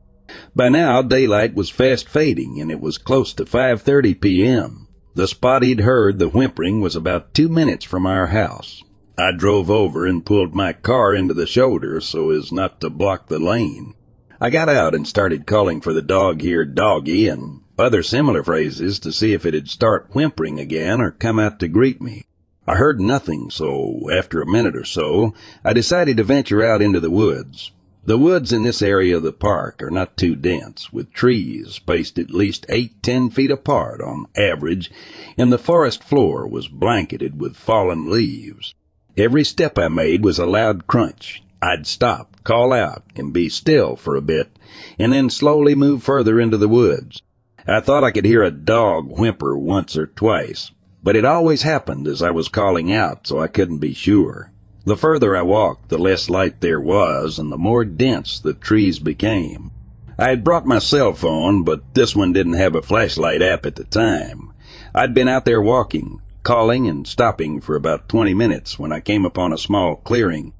[SPEAKER 1] By now, daylight was fast fading, and it was close to 5.30 p.m. The spot he'd heard the whimpering was about two minutes from our house. I drove over and pulled my car into the shoulder so as not to block the lane. I got out and started calling for the dog-eared doggy and other similar phrases to see if it'd start whimpering again or come out to greet me. I heard nothing, so after a minute or so, I decided to venture out into the woods. The woods in this area of the park are not too dense, with trees spaced at least eight, ten feet apart on average, and the forest floor was blanketed with fallen leaves. Every step I made was a loud crunch. I'd stop, call out, and be still for a bit, and then slowly move further into the woods. I thought I could hear a dog whimper once or twice, but it always happened as I was calling out, so I couldn't be sure. The further I walked, the less light there was, and the more dense the trees became. I had brought my cell phone, but this one didn't have a flashlight app at the time. I'd been out there walking, calling and stopping for about 20 minutes when I came upon a small clearing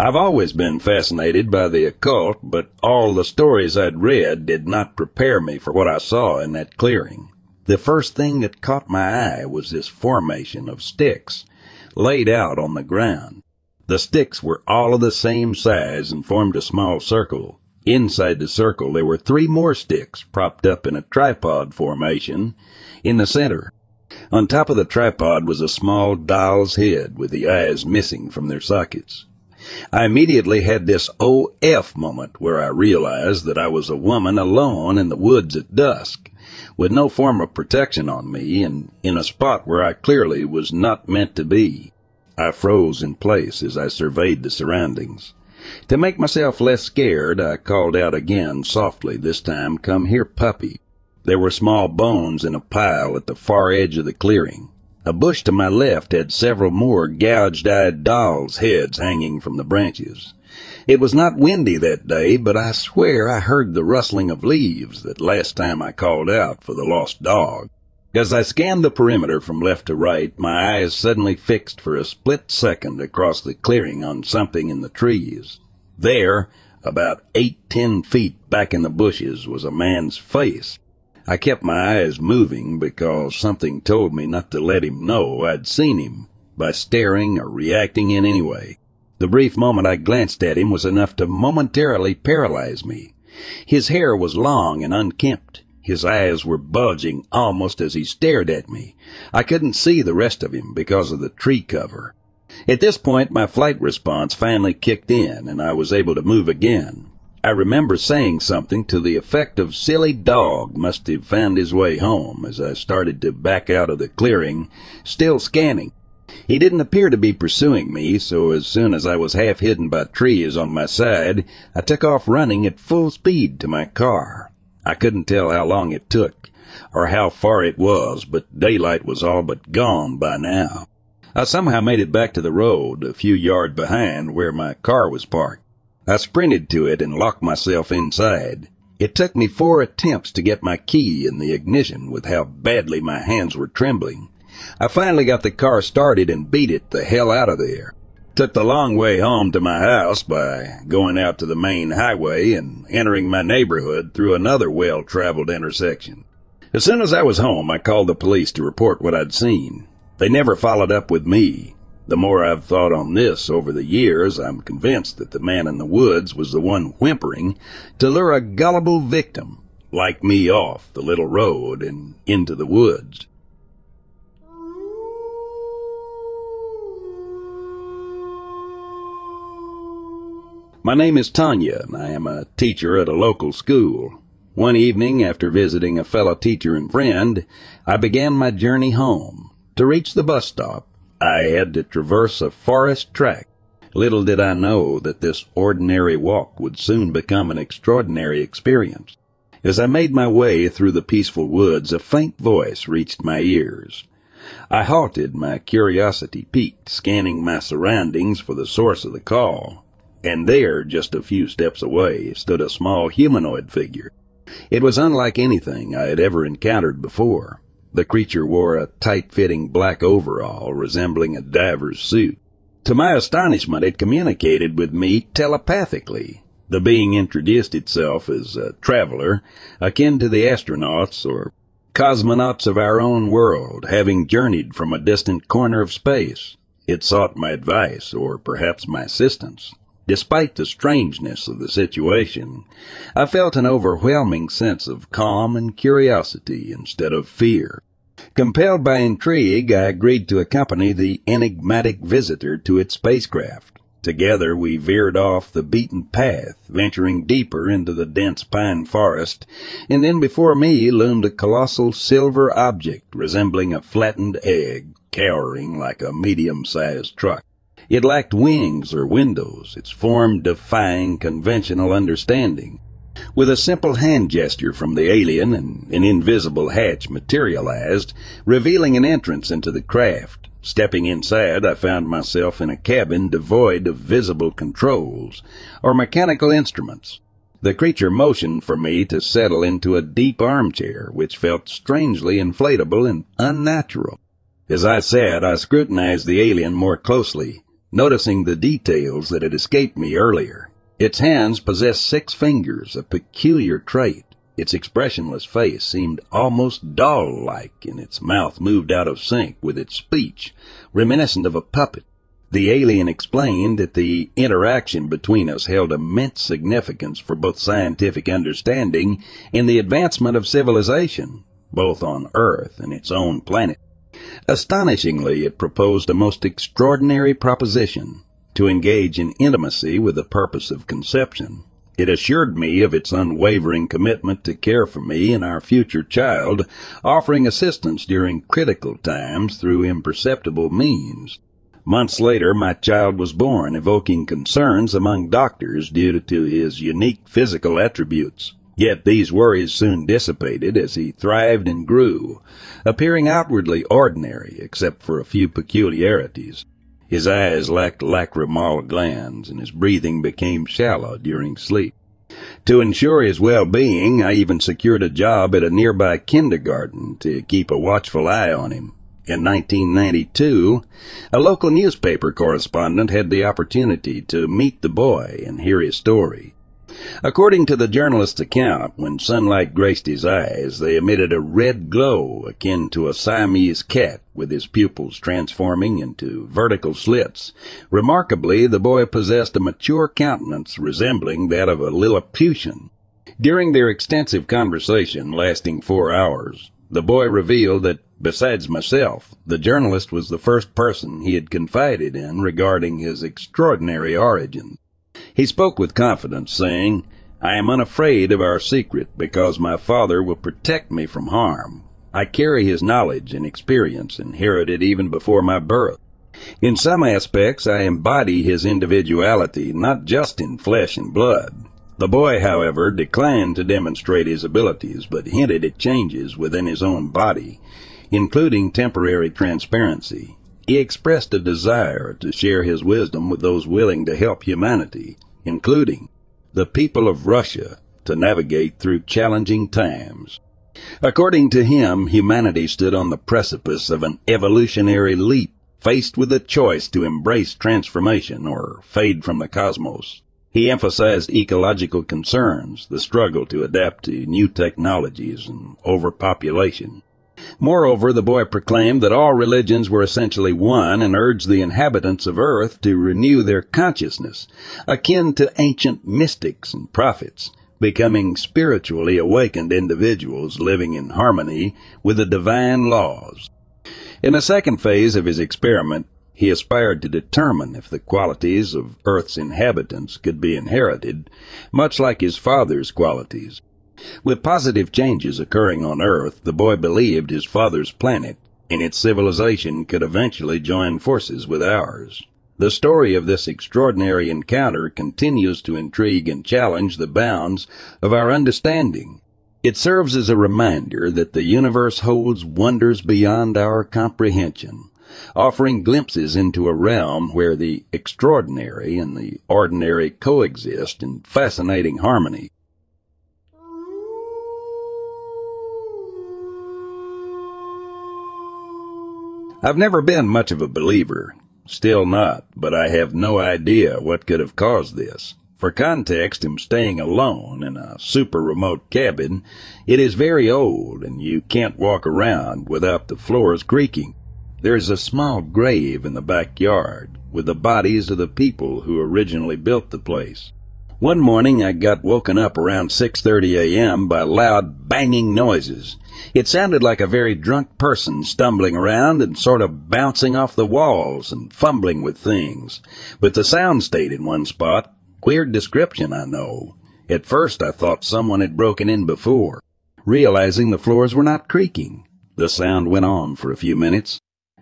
[SPEAKER 1] I've always been fascinated by the occult, but all the stories I'd read did not prepare me for what I saw in that clearing. The first thing that caught my eye was this formation of sticks laid out on the ground. The sticks were all of the same size and formed a small circle. Inside the circle there were three more sticks propped up in a tripod formation in the center. On top of the tripod was a small doll's head with the eyes missing from their sockets. I immediately had this OF moment where I realized that I was a woman alone in the woods at dusk, with no form of protection on me and in a spot where I clearly was not meant to be. I froze in place as I surveyed the surroundings. To make myself less scared, I called out again softly, this time, come here, puppy. There were small bones in a pile at the far edge of the clearing. A bush to my left had several more gouged-eyed dolls' heads hanging from the branches. It was not windy that day, but I swear I heard the rustling of leaves that last time I called out for the lost dog. As I scanned the perimeter from left to right, my eyes suddenly fixed for a split second across the clearing on something in the trees. There, about eight, ten feet back in the bushes, was a man's face. I kept my eyes moving because something told me not to let him know I'd seen him by staring or reacting in any way. The brief moment I glanced at him was enough to momentarily paralyze me. His hair was long and unkempt. His eyes were bulging almost as he stared at me. I couldn't see the rest of him because of the tree cover. At this point, my flight response finally kicked in and I was able to move again. I remember saying something to the effect of silly dog must have found his way home as I started to back out of the clearing, still scanning. He didn't appear to be pursuing me, so as soon as I was half hidden by trees on my side, I took off running at full speed to my car. I couldn't tell how long it took, or how far it was, but daylight was all but gone by now. I somehow made it back to the road, a few yards behind where my car was parked. I sprinted to it and locked myself inside. It took me four attempts to get my key in the ignition with how badly my hands were trembling. I finally got the car started and beat it the hell out of there. Took the long way home to my house by going out to the main highway and entering my neighborhood through another well-traveled intersection. As soon as I was home, I called the police to report what I'd seen. They never followed up with me. The more I've thought on this over the years, I'm convinced that the man in the woods was the one whimpering to lure a gullible victim like me off the little road and into the woods. My name is Tanya, and I am a teacher at a local school. One evening, after visiting a fellow teacher and friend, I began my journey home. To reach the bus stop, I had to traverse a forest track. Little did I know that this ordinary walk would soon become an extraordinary experience. As I made my way through the peaceful woods, a faint voice reached my ears. I halted, my curiosity piqued, scanning my surroundings for the source of the call. And there, just a few steps away, stood a small humanoid figure. It was unlike anything I had ever encountered before. The creature wore a tight-fitting black overall resembling a diver's suit. To my astonishment, it communicated with me telepathically. The being introduced itself as a traveler, akin to the astronauts or cosmonauts of our own world, having journeyed from a distant corner of space. It sought my advice, or perhaps my assistance. Despite the strangeness of the situation, I felt an overwhelming sense of calm and curiosity instead of fear. Compelled by intrigue, I agreed to accompany the enigmatic visitor to its spacecraft. Together we veered off the beaten path, venturing deeper into the dense pine forest, and then before me loomed a colossal silver object resembling a flattened egg, cowering like a medium-sized truck. It lacked wings or windows, its form defying conventional understanding. With a simple hand gesture from the alien, an invisible hatch materialized, revealing an entrance into the craft. Stepping inside, I found myself in a cabin devoid of visible controls or mechanical instruments. The creature motioned for me to settle into a deep armchair, which felt strangely inflatable and unnatural. As I sat, I scrutinized the alien more closely noticing the details that had escaped me earlier. Its hands possessed six fingers, a peculiar trait. Its expressionless face seemed almost doll-like, and its mouth moved out of sync with its speech, reminiscent of a puppet. The alien explained that the interaction between us held immense significance for both scientific understanding and the advancement of civilization, both on Earth and its own planet. Astonishingly, it proposed a most extraordinary proposition to engage in intimacy with the purpose of conception. It assured me of its unwavering commitment to care for me and our future child, offering assistance during critical times through imperceptible means. Months later, my child was born, evoking concerns among doctors due to his unique physical attributes. Yet these worries soon dissipated as he thrived and grew, appearing outwardly ordinary except for a few peculiarities. His eyes lacked lacrimal glands and his breathing became shallow during sleep. To ensure his well-being, I even secured a job at a nearby kindergarten to keep a watchful eye on him. In 1992, a local newspaper correspondent had the opportunity to meet the boy and hear his story. According to the journalist's account, when sunlight graced his eyes, they emitted a red glow akin to a Siamese cat with his pupils transforming into vertical slits. Remarkably, the boy possessed a mature countenance resembling that of a Lilliputian. During their extensive conversation, lasting four hours, the boy revealed that, besides myself, the journalist was the first person he had confided in regarding his extraordinary origin. He spoke with confidence, saying, I am unafraid of our secret because my father will protect me from harm. I carry his knowledge and experience inherited even before my birth. In some aspects, I embody his individuality, not just in flesh and blood. The boy, however, declined to demonstrate his abilities, but hinted at changes within his own body, including temporary transparency. He expressed a desire to share his wisdom with those willing to help humanity, including the people of Russia, to navigate through challenging times. According to him, humanity stood on the precipice of an evolutionary leap, faced with a choice to embrace transformation or fade from the cosmos. He emphasized ecological concerns, the struggle to adapt to new technologies and overpopulation. Moreover, the boy proclaimed that all religions were essentially one and urged the inhabitants of earth to renew their consciousness, akin to ancient mystics and prophets, becoming spiritually awakened individuals living in harmony with the divine laws. In the second phase of his experiment, he aspired to determine if the qualities of Earth's inhabitants could be inherited, much like his father's qualities. With positive changes occurring on Earth, the boy believed his father's planet and its civilization could eventually join forces with ours. The story of this extraordinary encounter continues to intrigue and challenge the bounds of our understanding. It serves as a reminder that the universe holds wonders beyond our comprehension, offering glimpses into a realm where the extraordinary and the ordinary coexist in fascinating harmony. I've never been much of a believer. Still not, but I have no idea what could have caused this. For context, I'm staying alone in a super remote cabin. It is very old, and you can't walk around without the floors creaking. There's a small grave in the backyard with the bodies of the people who originally built the place. One morning I got woken up around 6:30 a.m. by loud banging noises. It sounded like a very drunk person stumbling around and sort of bouncing off the walls and fumbling with things. But the sound stayed in one spot. Weird description, I know. At first I thought someone had broken in before, realizing the floors were not creaking. The sound went on for a few minutes,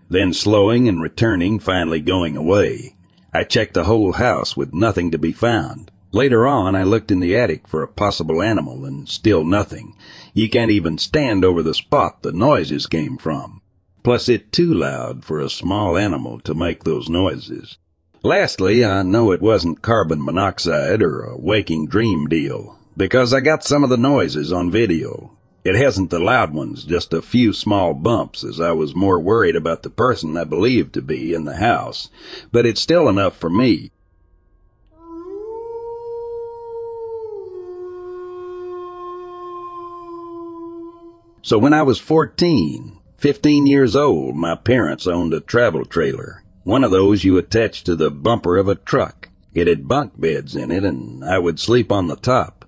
[SPEAKER 1] then slowing and returning, finally going away. I checked the whole house with nothing to be found. Later on, I looked in the attic for a possible animal, and still nothing. You can't even stand over the spot the noises came from. Plus, it's too loud for a small animal to make those noises. Lastly, I know it wasn't carbon monoxide or a waking dream deal, because I got some of the noises on video. It hasn't the loud ones, just a few small bumps, as I was more worried about the person I believed to be in the house, but it's still enough for me. So when I was 14, 15 years old, my parents owned a travel trailer, one of those you attach to the bumper of a truck. It had bunk beds in it, and I would sleep on the top.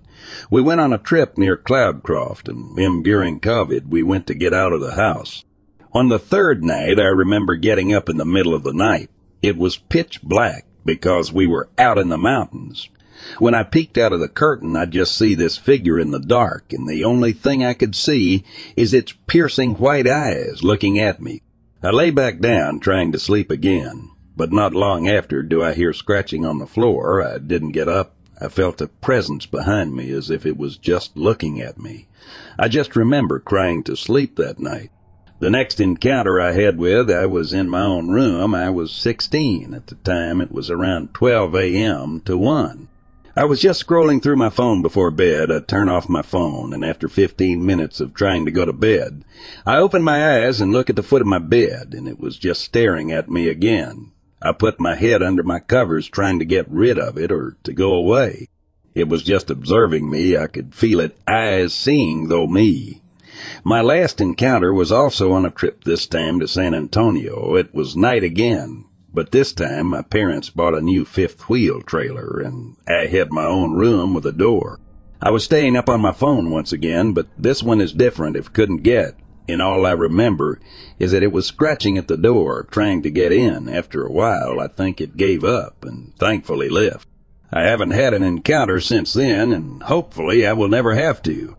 [SPEAKER 1] We went on a trip near Cloudcroft, and them during COVID, we went to get out of the house. On the third night, I remember getting up in the middle of the night. It was pitch black because we were out in the mountains. When I peeked out of the curtain, I'd just see this figure in the dark, and the only thing I could see is its piercing white eyes looking at me. I lay back down, trying to sleep again, but not long after do I hear scratching on the floor. I didn't get up. I felt a presence behind me as if it was just looking at me. I just remember crying to sleep that night. The next encounter I had with, I was in my own room. I was 16 at the time. It was around 12 a.m. to 1. I was just scrolling through my phone before bed. I turned off my phone, and after 15 minutes of trying to go to bed, I opened my eyes and looked at the foot of my bed, and it was just staring at me again. I put my head under my covers trying to get rid of it or to go away. It was just observing me. I could feel it, eyes seeing though me. My last encounter was also on a trip this time to San Antonio. It was night again. But this time my parents bought a new fifth wheel trailer and I had my own room with a door. I was staying up on my phone once again, but this one is different if couldn't get. And all I remember is that it was scratching at the door, trying to get in. After a while, I think it gave up and thankfully left. I haven't had an encounter since then, and hopefully I will never have to.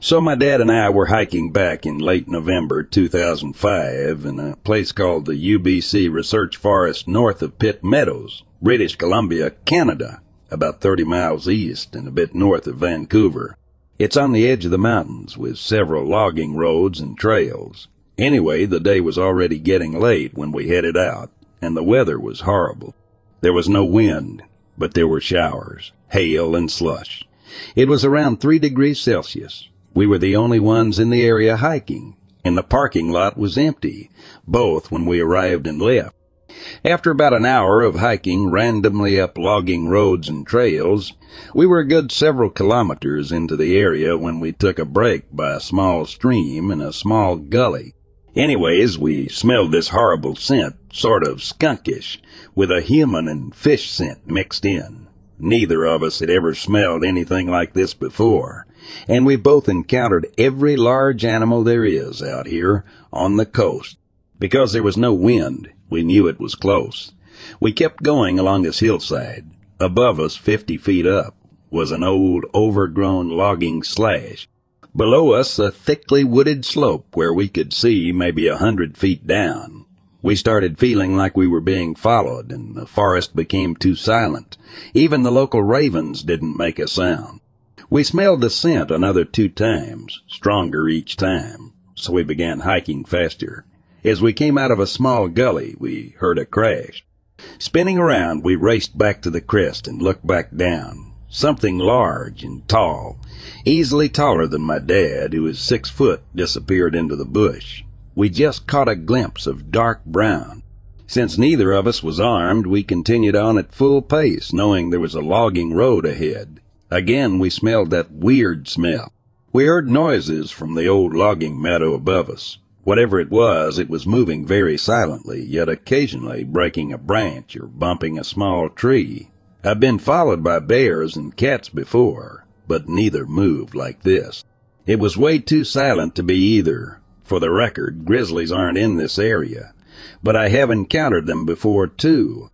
[SPEAKER 1] So my dad and I were hiking back in late November 2005 in a place called the UBC Research Forest north of Pitt Meadows, British Columbia, Canada, about 30 miles east and a bit north of Vancouver. It's on the edge of the mountains with several logging roads and trails. Anyway, the day was already getting late when we headed out, and the weather was horrible. There was no wind, but there were showers, hail, and slush. It was around three degrees Celsius. We were the only ones in the area hiking, and the parking lot was empty, both when we arrived and left. After about an hour of hiking randomly up logging roads and trails, we were a good several kilometers into the area when we took a break by a small stream and a small gully. Anyways, we smelled this horrible scent, sort of skunkish, with a human and fish scent mixed in. Neither of us had ever smelled anything like this before, and we both encountered every large animal there is out here on the coast. Because there was no wind, we knew it was close. We kept going along this hillside. Above us, fifty feet up, was an old, overgrown logging slash. Below us, a thickly wooded slope where we could see maybe a hundred feet down. We started feeling like we were being followed, and the forest became too silent. Even the local ravens didn't make a sound. We smelled the scent another two times, stronger each time, so we began hiking faster. As we came out of a small gully, we heard a crash. Spinning around, we raced back to the crest and looked back down. Something large and tall, easily taller than my dad, who is six foot, disappeared into the bush. We just caught a glimpse of dark brown. Since neither of us was armed, we continued on at full pace, knowing there was a logging road ahead. Again, we smelled that weird smell. We heard noises from the old logging meadow above us. Whatever it was, it was moving very silently, yet occasionally breaking a branch or bumping a small tree. I've been followed by bears and cats before, but neither moved like this. It was way too silent to be either. For the record, grizzlies aren't in this area, but I have encountered them before too.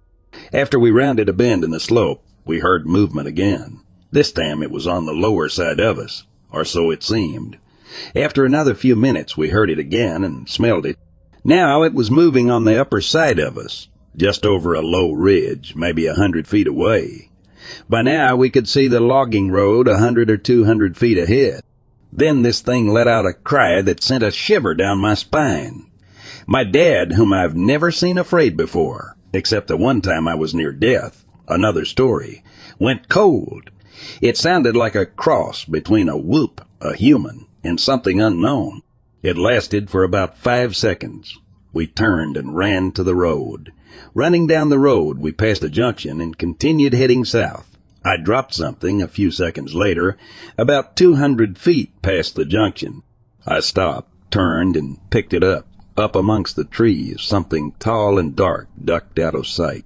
[SPEAKER 1] After we rounded a bend in the slope, we heard movement again. This time it was on the lower side of us, or so it seemed. After another few minutes, we heard it again and smelled it. Now it was moving on the upper side of us, just over a low ridge, maybe a hundred feet away. By now we could see the logging road a hundred or two hundred feet ahead. Then this thing let out a cry that sent a shiver down my spine. My dad, whom I've never seen afraid before, except the one time I was near death, another story, went cold. It sounded like a cross between a whoop, a human, and something unknown. It lasted for about five seconds. We turned and ran to the road. Running down the road, we passed a junction and continued heading south. I dropped something a few seconds later, about 200 feet past the junction. I stopped, turned, and picked it up. Up amongst the trees, something tall and dark ducked out of sight.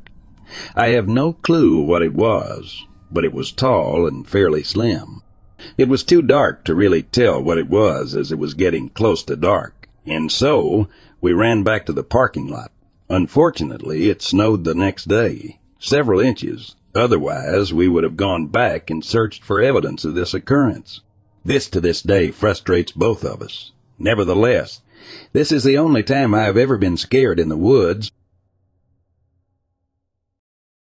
[SPEAKER 1] I have no clue what it was, but it was tall and fairly slim. It was too dark to really tell what it was as it was getting close to dark, and so we ran back to the parking lot. Unfortunately, it snowed the next day, several inches. Otherwise, we would have gone back and searched for evidence of this occurrence. This to this day frustrates both of us. Nevertheless, this is the only time I have ever been scared in the woods,